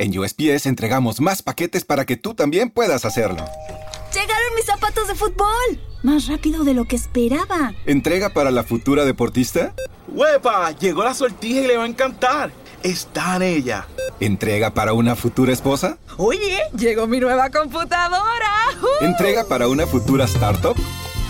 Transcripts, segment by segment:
En USPS entregamos más paquetes para que tú también puedas hacerlo. ¡Llegaron mis zapatos de fútbol! Más rápido de lo que esperaba. ¿Entrega para la futura deportista? ¡Huepa! Llegó la sortija y le va a encantar. Está en ella. ¿Entrega para una futura esposa? Oye, llegó mi nueva computadora. ¡Uh! ¿Entrega para una futura startup?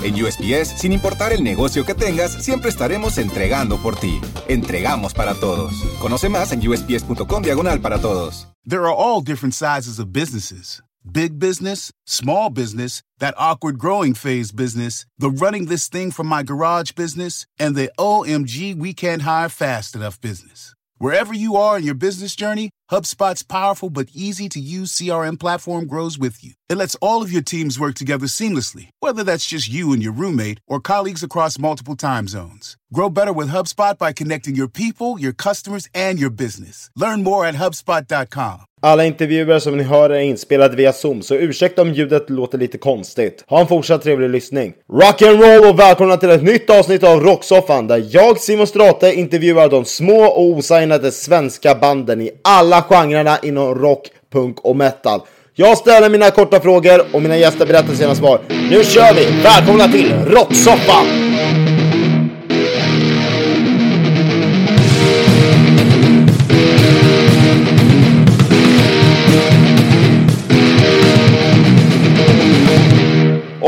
En USPS, sin importar el negocio que tengas, siempre estaremos entregando por ti. Entregamos para todos. Conoce más en usps.com diagonal para todos. There are all different sizes of businesses big business, small business, that awkward growing phase business, the running this thing from my garage business, and the OMG we can't hire fast enough business. Wherever you are in your business journey, HubSpot's powerful but easy to use CRM platform grows with you. It lets all of your teams work together seamlessly, whether that's just you and your roommate or colleagues across multiple time zones. Grow better with HubSpot by connecting your people, your customers, and your business. Learn more at HubSpot.com. Alla intervjuer som ni hör är inspelade via Zoom, så ursäkta om ljudet låter lite konstigt. Ha en fortsatt trevlig lyssning. Rock'n'roll och välkomna till ett nytt avsnitt av Rocksoffan där jag, Simon Strate, intervjuar de små och osignade svenska banden i alla genrerna inom rock, punk och metal. Jag ställer mina korta frågor och mina gäster berättar sina svar. Nu kör vi! Välkomna till Rocksoffan!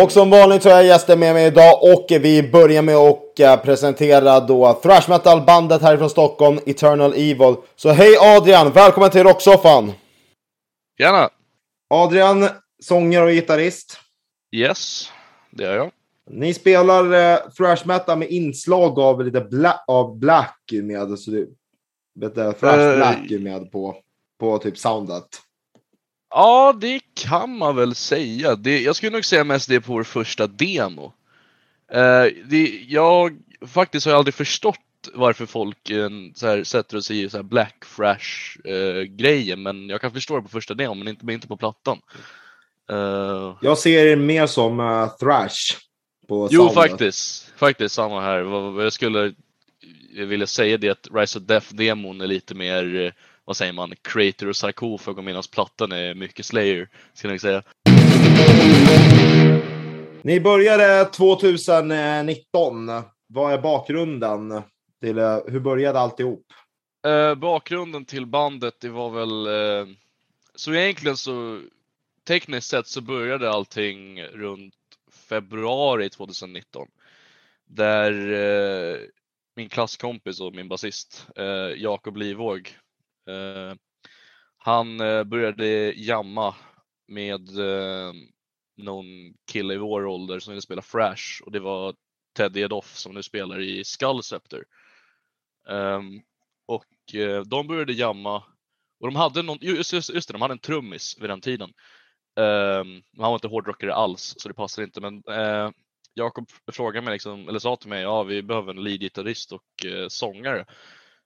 Och som vanligt så har jag gäster med mig idag och vi börjar med att eh, presentera då thrash metal-bandet härifrån Stockholm, Eternal Evil. Så hej Adrian, välkommen till Rocksoffan! Gärna. Adrian, sångare och gitarrist. Yes, det är jag. Ni spelar eh, thrash metal med inslag av lite bla av black med, så du vet du, thrash Eh, black med på, på typ soundet. Ja, det kan man väl säga. Det, jag skulle nog säga mest det på vår första demo. Eh, det, jag faktiskt har jag aldrig förstått varför folk eh, så här, sätter sig i så här black fresh eh, men jag kan förstå det på första demon men inte, men inte på plattan. Eh, Jag ser er mer som uh, thrash på jo, soundet. faktiskt. Faktiskt samma här. Jag skulle vilja säga det att Rise of Death-demon är lite mer, eh, vad säger man, Creator och Sarkofag medan plattan är mycket Slayer, skulle jag säga. Ni började 2019. Vad är bakgrunden till eh, hur började alltihop? Eh, bakgrunden till bandet, det var väl... Eh, så egentligen så, tekniskt sett så började allting runt februari 2019. Där eh, min klasskompis och min basist, eh, Jakob Livåg, Eh, han eh, började jamma med eh, någon kille i vår ålder som ville spela Fresh och det var Ted Edoff som nu spelar i Skull Scepter. Ehm, och de började jamma och de hade någon, just, just, just det, de hade en trummis vid den tiden. Um, han var inte hårdrockare alls så det passade inte men uh, Jakob frågade mig liksom, eller sa till mig, ja vi behöver en leadgitarrist och uh, sångare.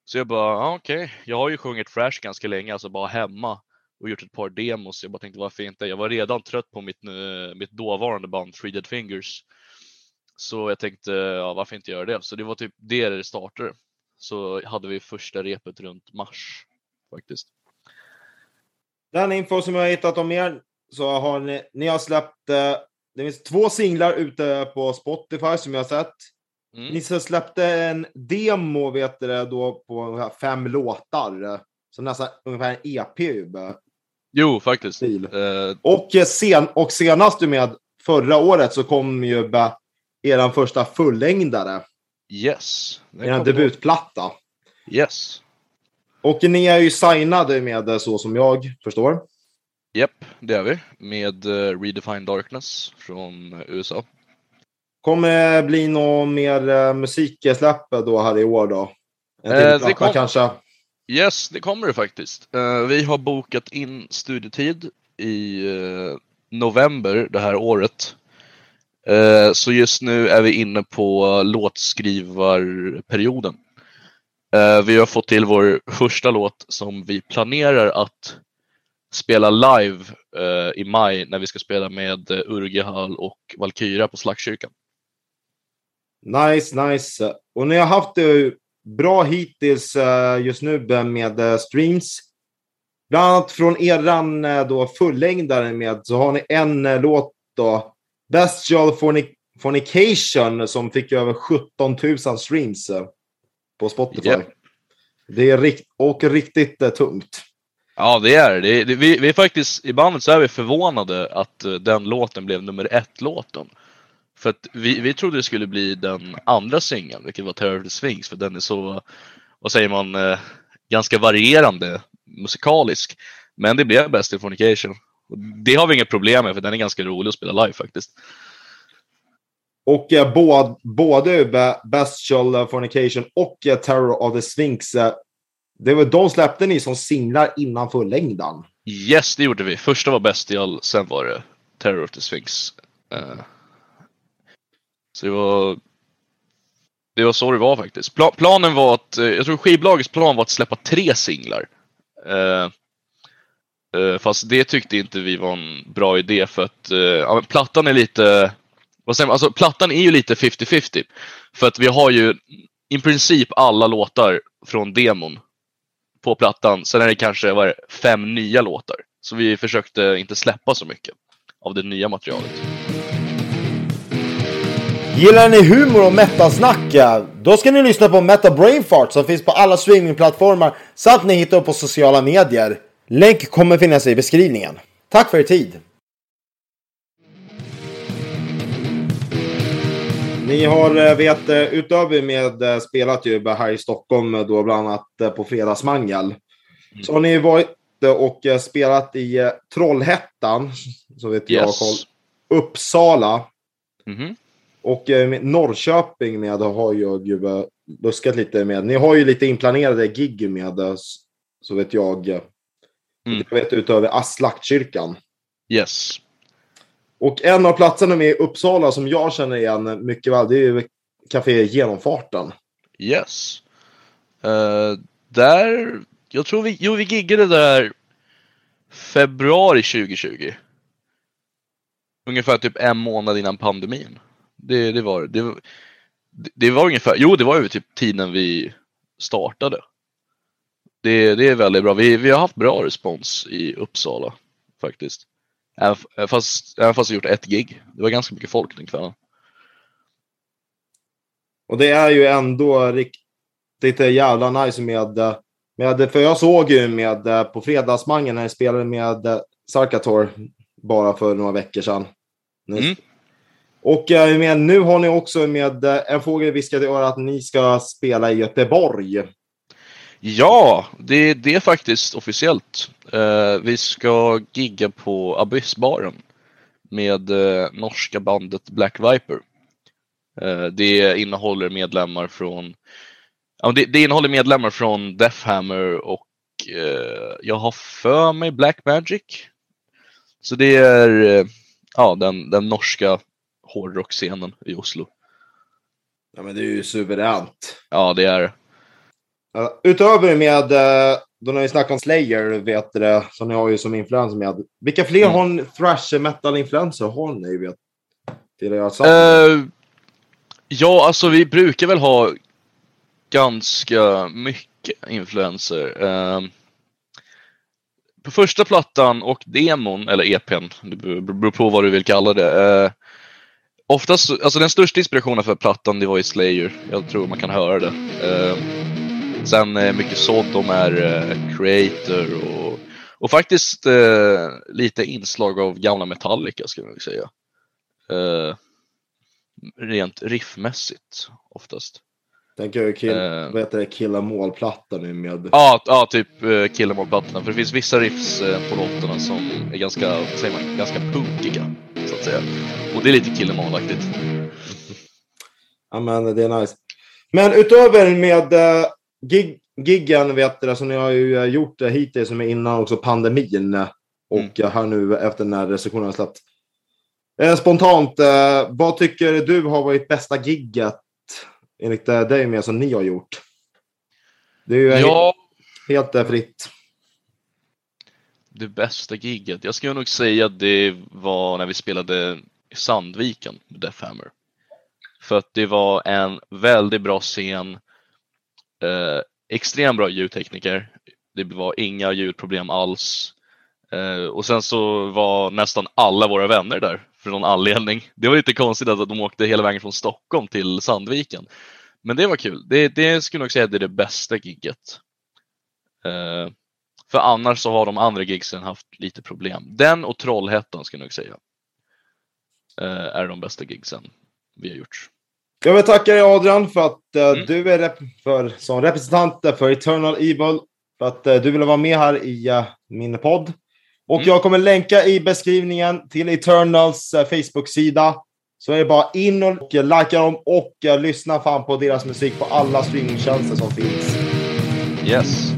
Så jag bara, ah, okej, jag har ju sjungit Fresh ganska länge, alltså bara hemma och gjort ett par demos. Jag bara tänkte varför inte? Jag var redan trött på mitt, eh, mitt dåvarande band Three Dead Fingers. Så jag tänkte, ja varför inte göra det? Så det var typ det det startade. Så hade vi första repet runt mars faktiskt. Den info som jag har hittat om er så har ni, ni har släppt, eh, det finns två singlar ute på Spotify som jag har sett. Mm. Ni så släppte en demo, vet du det, då på fem låtar. eh, Som nästan ungefär en EP. Jo, faktiskt. Eh, Och, eh, sen, och senast du med förra året så kom ju er första fullängdare. yes. Er debutplatta. Yes. Och ni är ju signade med så som jag förstår. Japp, det är vi. Med uh, Redefine Darkness från eh, USA. Kommer det bli något mer uh, musiksläpp då här i år då? En Eh, till det platta kom- kanske? Yes, det kommer det faktiskt. Eh, vi har bokat in studietid i eh, november det här året. Eh, så just nu är vi inne på låtskrivarperioden. Eh, vi har fått till vår första låt som vi planerar att spela live eh, i maj när vi ska spela med uh, Urgehall och Valkyra på Slagskyrkan. Nice, nice. Och ni har haft det bra hittills eh, just nu med eh, streams. bland annat från eran eh, då fullängdare med så har ni en låt då. Bestial Fornic Fornication som fick över 17 000 streams på Spotify. Japp. Det är rikt och riktigt tungt. Ja, det är det. det vi, vi är faktiskt, i bandet så är vi förvånade att den låten blev nummer ett-låten. För att vi, vi trodde det skulle bli den andra singeln, vilket var Terror of the Sphinx, för den är så, vad säger man, eh, ganska varierande musikalisk. Men det blev Best in Fornication. Det har vi inga problem med, för den är ganska rolig att spela live faktiskt. Och eh, båd, både Be- Bestial Fornication och eh, Terror of the Sphinx, eh, det var, de släppte ni som singlar innan fullängdan. Yes, det gjorde vi. Första var Bestial, sen var det Terror of the Sphinx. Eh, så det var, det var så det var faktiskt. Pla, planen var att, eh, jag tror skivbolagets plan var att släppa tre singlar. Eh, eh, Fast det tyckte inte vi var en bra idé för att eh, ja, men plattan är lite, vad säger man, alltså plattan är ju lite 50-50. För att vi har ju i princip alla låtar från demon på plattan. Sen är det kanske vad är det, fem nya låtar. Så vi försökte inte släppa så mycket av det nya materialet. Gillar ni humor och metasnack? Då ska ni lyssna på Meta Brain Fart som finns på alla streamingplattformar samt ni hittar på sociala medier. Länk kommer finnas i beskrivningen. Tack för er tid! Ni har, eh, vet, eh, utöver med eh, spelat ju här i Stockholm då bland annat på Fredagsmangel. Så har ni varit och spelat i Trollhättan, så vet jag, Yes. koll, Uppsala Mhm. Och eh, Norrköping med har jag ju luskat lite med. Ni har ju lite inplanerade gig med, så vet jag. eh, Mm. Jag vet utöver Aslaktkyrkan. Yes. Och en av platserna med i Uppsala som jag känner igen mycket väl, det är ju Café Genomfarten. Yes. Eh, där, jag tror vi, jo vi giggade där februari 2020. Ungefär typ en månad innan pandemin. Det, det var det. Var, det- var ungefär, jo det var ju typ tiden vi startade. Det, det är väldigt bra. Vi, vi har haft bra respons i Uppsala faktiskt. Även, f- fast, även fast vi gjort ett gig. Det var ganska mycket folk den kvällen. Och det är ju ändå riktigt eh, jävla nice med, eh, med för jag såg ju med eh, på Fredagsmangen när jag spelade med eh, Sarkator bara för några veckor sedan. Nu- Mm. Och eh, med, nu har ni också med eh, en fågel viskat i örat att ni ska spela i Göteborg. Ja, det, det är faktiskt officiellt. Eh, vi ska gigga på Abyssbaren med eh, norska bandet Black Viper. Eh, det innehåller medlemmar från ja, det, det innehåller medlemmar från Deathhammer och eh, jag har för mig Black Magic. Så det är eh, ja, den, den norska hårdrockscenen i Oslo. Ja, men det är ju suveränt. Ja, det är Uh, utöver med, uh, då när vi snackar om Slayer, vet du det, som ni har ju som influenser med. Vilka fler Mm. thrash metal-influenser har ni? Vet, till sammanhang? Eh, ja, alltså vi brukar väl ha ganska mycket influenser. Eh, på första plattan och demon, eller EPn, det beror beror på vad du vill kalla det. Eh, oftast, alltså den största inspirationen för plattan det var ju Slayer. Jag tror man kan höra det. Eh, sen eh, mycket Sodom är eh, Creator och, och faktiskt eh, lite inslag av gamla Metallica skulle jag säga. Eh, rent riffmässigt oftast. Tänker jag kill, eh. vad heter det, Killa målplatta nu med. Ja, ja typ uh, Kill 'em all-plattorna. För det finns vissa riffs eh, på låtarna som är ganska, vad säger man, ganska punkiga. Så att säga. Och det är lite Kill 'em all-aktigt. Ja, men det är nice. Men utöver med uh, gig, giggen, vet du det, som ni har ju eh, gjort uh, hittills, som är innan också pandemin. eh, Och Mm. eh, här nu efter när restriktionerna släppt. Eh, spontant, eh, vad tycker du har varit bästa gigget enligt eh, dig med som ni har gjort? Det är ju eh, Ja, helt eh, fritt det bästa giget, Jag skulle nog säga att det var när vi spelade i Sandviken med Death Hammer För att det var en väldigt bra scen. Eh, extremt bra ljudtekniker. Det var inga ljudproblem alls. Eh, och sen så var nästan alla våra vänner där för någon anledning. Det var lite konstigt att de åkte hela vägen från Stockholm till Sandviken. Men det var kul. Det, det skulle jag nog säga är det bästa gigget. Eh, för annars så har de andra gigsen haft lite problem. Den och Trollhättan skulle jag nog säga. Eh, är de bästa gigsen vi har gjort. Jag vill tacka dig Adrian för att uh, Mm. du är rep- för, som representant för Eternal Evil. För att uh, du ville vara med här i uh, min podd. Och Mm. jag kommer länka i beskrivningen till Eternals Facebook-sida. Så är det bara in och likea dem och lyssna fan på deras musik på alla streamingtjänster som finns. Yes.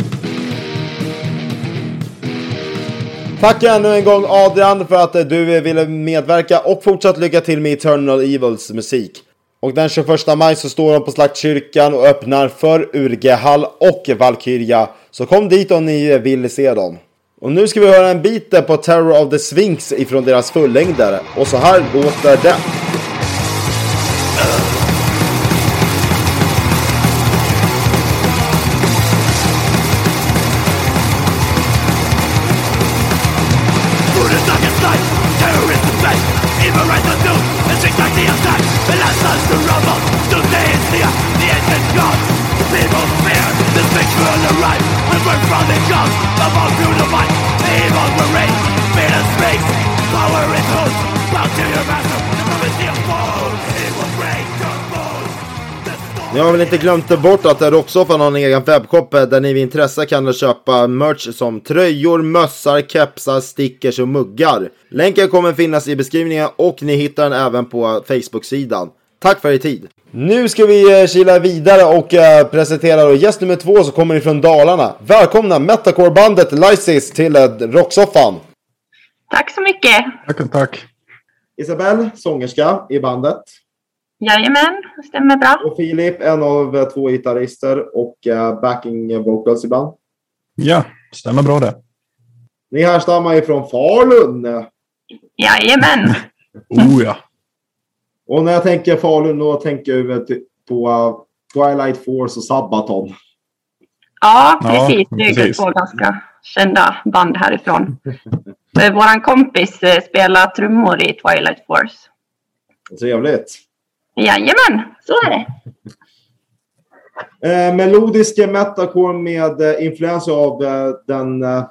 Tack ännu en gång Adrian för att eh, du eh, ville medverka och fortsatt lycka till med Eternal Evils musik. Och den 21 maj så står de på Slaktkyrkan och öppnar för Urgehall och Valkyria. Så kom dit om ni eh, vill se dem. Och nu ska vi höra en bit på Terror of the Sphinx ifrån deras fullängdare. Och så här låter det. From the gods Above through the might, evil will reign Fear the sphinx, power is home Bow to your master, the prophecy of foes. It will break your bones. The storm Ni har väl inte glömt bort att Rocksoffan har en egen webbshop där ni vid intresse kan köpa merch som tröjor, mössar, kepsar, stickers och muggar. Länken kommer finnas i beskrivningen och ni hittar den även på Facebook-sidan. Tack för er tid! Nu ska vi eh, kila vidare och eh, presentera gäst nummer två som kommer ifrån Dalarna. Välkomna Metacore-bandet Lysis till eh, Rocksoffan! Tack så mycket. Tack, tack. Isabelle, sångerska i bandet. Jajamän, det stämmer bra. Och Filip, en av två gitarrister och backing vocals ibland. Ja, stämmer bra det. Ni härstammar ifrån Falun. Jajamän. Oh ja. Och när jag tänker Falun då tänker jag till- på Twilight Force och Sabaton. Ja, Ja, precis. Det är två ganska kända band härifrån. Eh, Våran kompis eh, spelar trummor i Twilight Force. Trevligt. Jajamän, så är det. Eh, melodisk metalcore med eh, influenser av eh, den eh,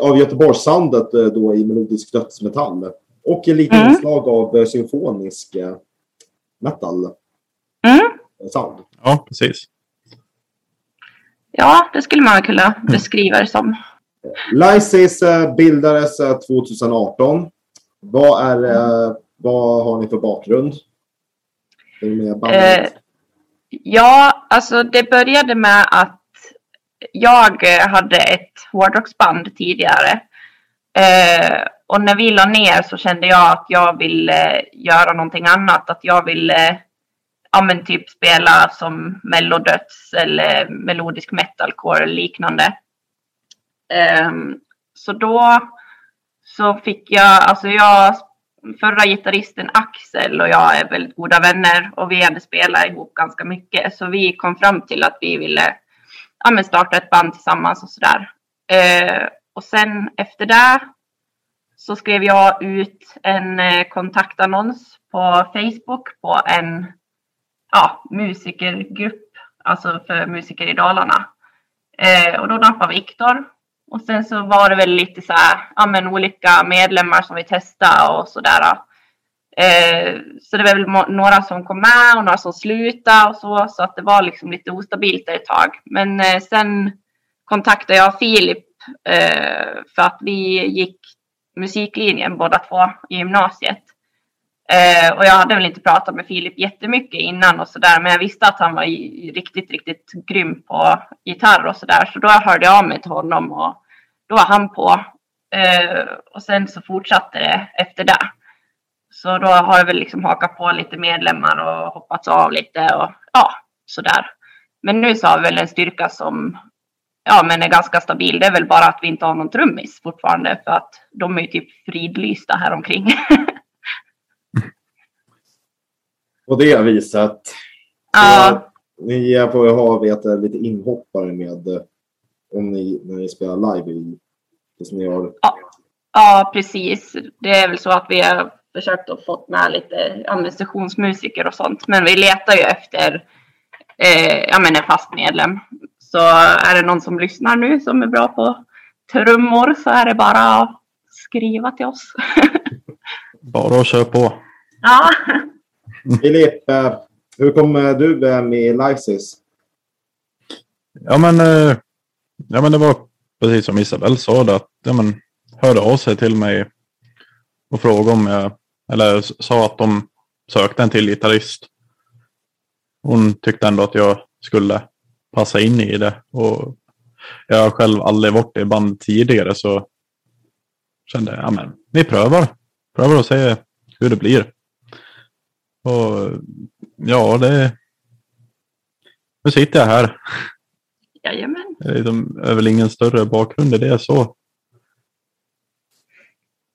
av Göteborgssoundet eh, då i melodisk dödsmetall. Och lite Mm. inslag av eh, symfonisk eh, metal Mm. sound. Ja, precis. Ja, det skulle man kunna beskriva det som. Lysis eh, bildades eh, 2018. Vad, är, eh, vad har ni för bakgrund? Eh, ja, alltså det började med att jag eh, hade ett hårdrocksband tidigare. Eh, och när vi la ner så kände jag att jag ville eh, göra någonting annat. Att jag ville eh, ja, men typ spela som mellodöds eller melodisk metalcore eller liknande. Um, så då så fick jag, alltså jag, förra gitarristen Axel och jag är väldigt goda vänner och vi hade spelat ihop ganska mycket. Så vi kom fram till att vi ville ja, men starta ett band tillsammans och sådär. Uh, och sen efter det så skrev jag ut en eh, kontaktannons på Facebook på en ja, musikergrupp, alltså för musiker i Dalarna. Eh, och då nappade Viktor. Och sen så var det väl lite så här, ja men olika medlemmar som vi testade och sådär. Eh, så det var väl några som kom med och några som slutade och så. Så att det var liksom lite ostabilt där ett tag. Men eh, sen kontaktade jag Filip eh, för att vi gick musiklinjen båda två i gymnasiet. Eh, och jag hade väl inte pratat med Filip jättemycket innan och sådär. Men jag visste att han var i, riktigt, riktigt grym på gitarr och sådär. Så då hörde jag av mig till honom och då var han på. Eh, och sen så fortsatte det efter det. Så då har jag väl liksom hakat på lite medlemmar och hoppats av lite och ja, sådär. Men nu så har vi väl en styrka som ja, men är ganska stabil. Det är väl bara att vi inte har någon trummis fortfarande för att de är ju typ fridlysta här omkring. På det viset. ja, Ni får ju ha vet, lite inhoppare med, om ni, när ni spelar live i, ni har... Ja, precis. Det är väl så att vi har försökt att få med lite ja, sessionsmusiker och sånt. Men vi letar ju efter eh, ja, men en fast medlem. Så är det någon som lyssnar nu som är bra på trummor så är det bara att skriva till oss. Bara att köra på. ja. Filip, eh, hur kommer du med i? Ja men, eh, ja, men det var precis som Isabelle sa det, att ja, men, hörde av sig till mig och frågade om jag, eller sa att de sökte en till gitarrist. Hon tyckte ändå att jag skulle passa in i det och jag har själv aldrig varit i band tidigare så kände jag, ja men vi prövar. Prövar och ser hur det blir. Och ja, det... Nu sitter jag här. Jajamän. Det är liksom- väl ingen större bakgrund i det så.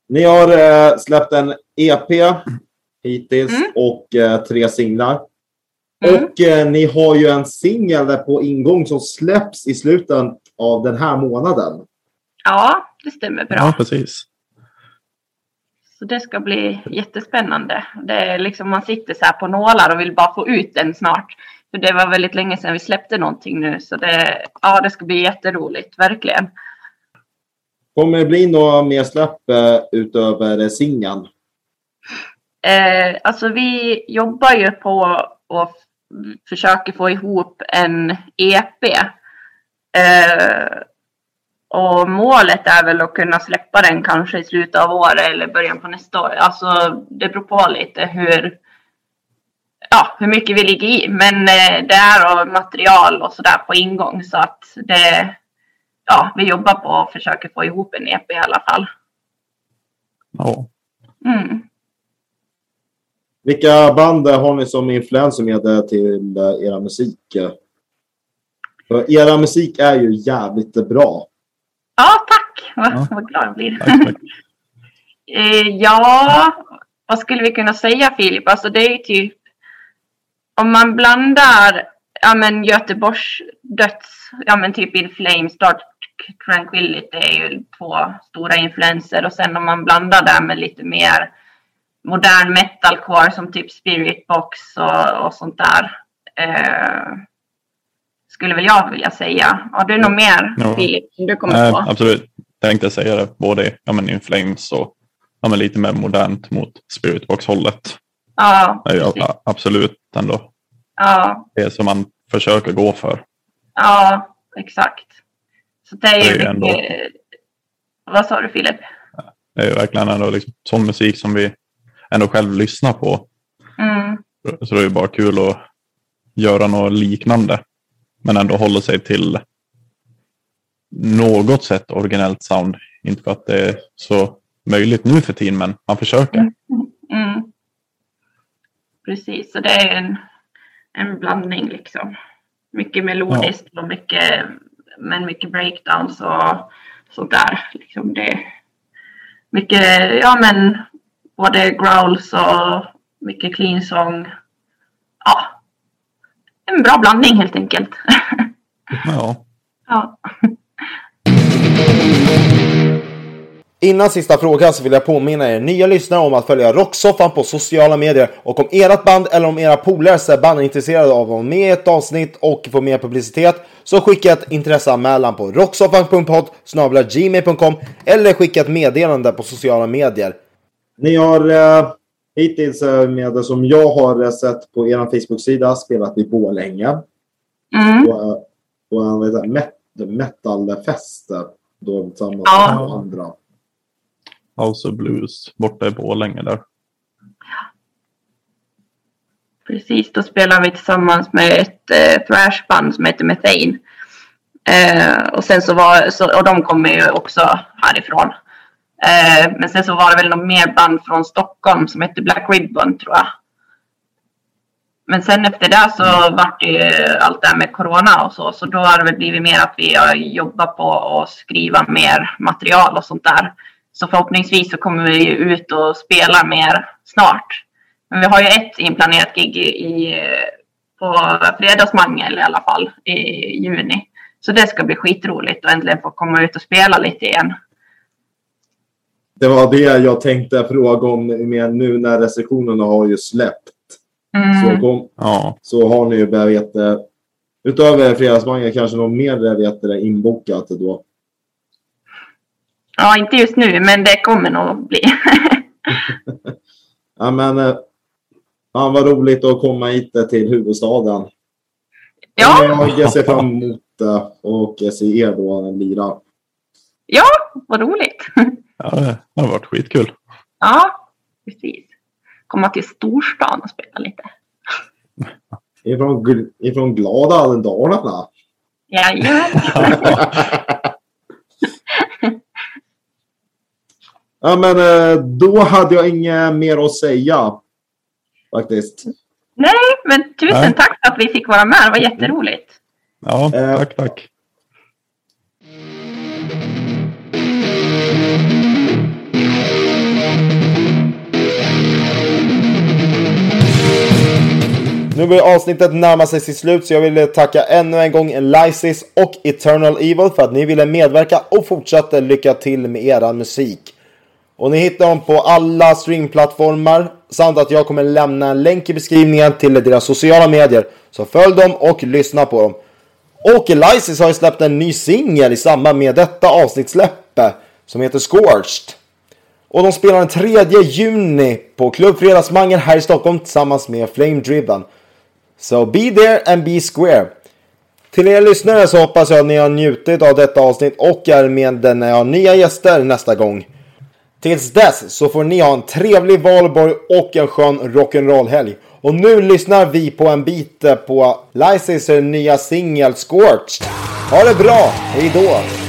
Ni har eh, släppt en EP hittills och eh, tre singlar. Och eh, ni har ju en singel där på ingång som släpps i slutet av den här månaden. Ja, det stämmer bra. Ja, precis. Så det ska bli jättespännande. Det är liksom man sitter så här på nålar och vill bara få ut den snart. För det var väldigt länge sedan vi släppte någonting nu. Så det, ja, det ska bli jätteroligt, verkligen. Kommer det bli några mer släpp eh, utöver singeln? Eh, alltså vi jobbar ju på och f- försöker få ihop en EP. Eh, och målet är väl att kunna släppa den kanske i slutet av året eller början på nästa år. Alltså det beror på lite hur, ja, hur mycket vi ligger i. Men eh, det är och material och sådär på ingång så att det, ja, vi jobbar på att försöka få ihop en EP i alla fall. Ja. Mm. Vilka band har ni som influenser med till era musik? För era musik är ju jävligt bra. Ja, tack! Vad, vad glad jag blir. Tack mycket. Eh, ja, vad skulle vi kunna säga Filip? Alltså det är ju typ om man blandar ja, men Göteborgs döds, ja men typ In Flames, Dark Tranquility är ju två stora influenser och sen om man blandar det med lite mer modern metalcore som typ Spirit Box och, och sånt där. Eh, skulle väl jag vilja säga. Har du något mer Ja. Filip som du kommer Nej, på? absolut. Tänkte säga det. Både ja, men In Flames och ja, men lite mer modernt mot Spiritbox-hållet. Ja, Det är ju precis. a- absolut ändå ja. det som man försöker gå för. Ja, exakt. Så det är Det är ju ändå-. Vad sa du Filip? Det är ju verkligen ändå liksom sån musik som vi ändå själv lyssnar på. Mm. Så det är ju bara kul att göra något liknande. Men ändå hålla sig till något sätt originellt sound. Inte för att det är så möjligt nu för tiden, men man försöker. Mm. Precis, så det är en, en blandning liksom. Mycket melodiskt och mycket, men mycket breakdowns och sådär. Liksom det, mycket, ja men både growls och mycket clean song. Ja, en bra blandning helt enkelt. Ja. ja. Innan sista frågan så vill jag påminna er nya lyssnare om att följa Rocksoffan på sociala medier. Och om ert band eller om era polares band är intresserade av att vara med i ett avsnitt och få mer publicitet så skicka ett intresseanmälan på rocksoffan.podd gmail.com eller skicka ett meddelande på sociala medier. Ni har eh, hittills eh, med det som jag har eh, sett på er Facebook-sida spelat i Borlänge. Mm. På, eh, på en det, met metalfest. eh, Då tillsammans Ja. med andra. House of Blues borta i Borlänge där. Precis, då spelar vi tillsammans med ett eh, thrashband som heter Methane. Eh, och sen så var, så, och de kommer ju också härifrån. Eh, men sen så var det väl något mer band från Stockholm som hette Black Ribbon tror jag. Men sen efter det så vart det ju allt det här med corona och så. Så då har det väl blivit mer att vi har jobbat på att skriva mer material och sånt där. Så förhoppningsvis så kommer vi ut och spela mer snart. Men vi har ju ett inplanerat gig i, på Fredagsmangel i alla fall i juni. Så det ska bli skitroligt att äntligen få komma ut och spela lite igen. Det var det jag tänkte fråga om med nu när restriktionerna har ju släppt. Mm. Så, kom, Ja, så har ni ju vad vet, det, utöver fredagsbangen kanske något mer vet, det, inbokat då. Ja, inte just nu, men det kommer nog att bli. Ja men eh, fan vad roligt att komma hit eh, till huvudstaden. ja, Jag ser fram emot det och se er då lira. ja, vad roligt. ja det har varit skitkul. Ja, precis. Komma till storstan och spela lite. Ifrån, ifrån glada Dalarna. Jajamän. Ja men eh, då hade jag inget mer att säga. Faktiskt. Nej, men tusen Nej. tack för att vi fick vara med. Det var jätteroligt. Ja, Eh. tack, tack. Nu börjar avsnittet närma sig sitt slut så jag vill tacka ännu en gång Lysis och Eternal Evil för att ni ville medverka och fortsatte lycka till med era musik. Och ni hittar dem på alla streamplattformar samt att jag kommer lämna en länk i beskrivningen till deras sociala medier. Så följ dem och lyssna på dem. Och Lysis har ju släppt en ny singel i samband med detta avsnittssläppe som heter Scorched. Och de spelar den 3 juni på Klubb Fredagsmangel här i Stockholm tillsammans med Flame Driven. So be there and be square. Till er lyssnare så hoppas jag att ni har njutit av detta avsnitt och är med när jag har nya gäster nästa gång. Tills dess så får ni ha en trevlig valborg och en skön rock'n'roll-helg. Och nu lyssnar vi på en bit på Lysis nya singel Scorched. Ha det bra, hejdå!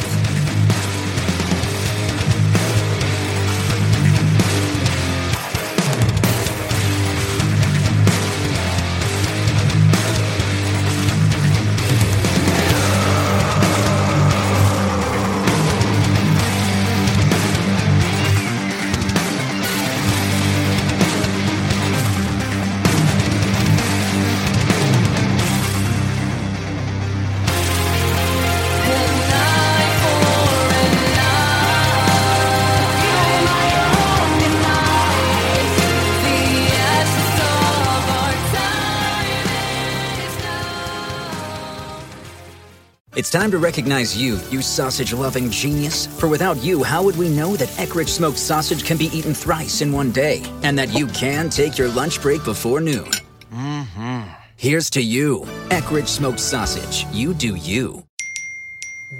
It's time to recognize you, you sausage loving genius. For without you, how would we know that Eckrich smoked sausage can be eaten thrice in one day? And that you can take your lunch break before noon? Mm-hmm. Here's to you, Eckrich smoked sausage. You do you.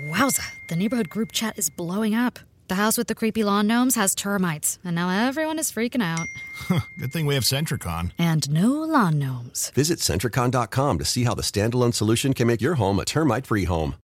Wowza, the neighborhood group chat is blowing up. The house with the creepy lawn gnomes has termites, and now everyone is freaking out. Good thing we have Centricon. And no lawn gnomes. Visit Centricon.com to see how the standalone solution can make your home a termite free home.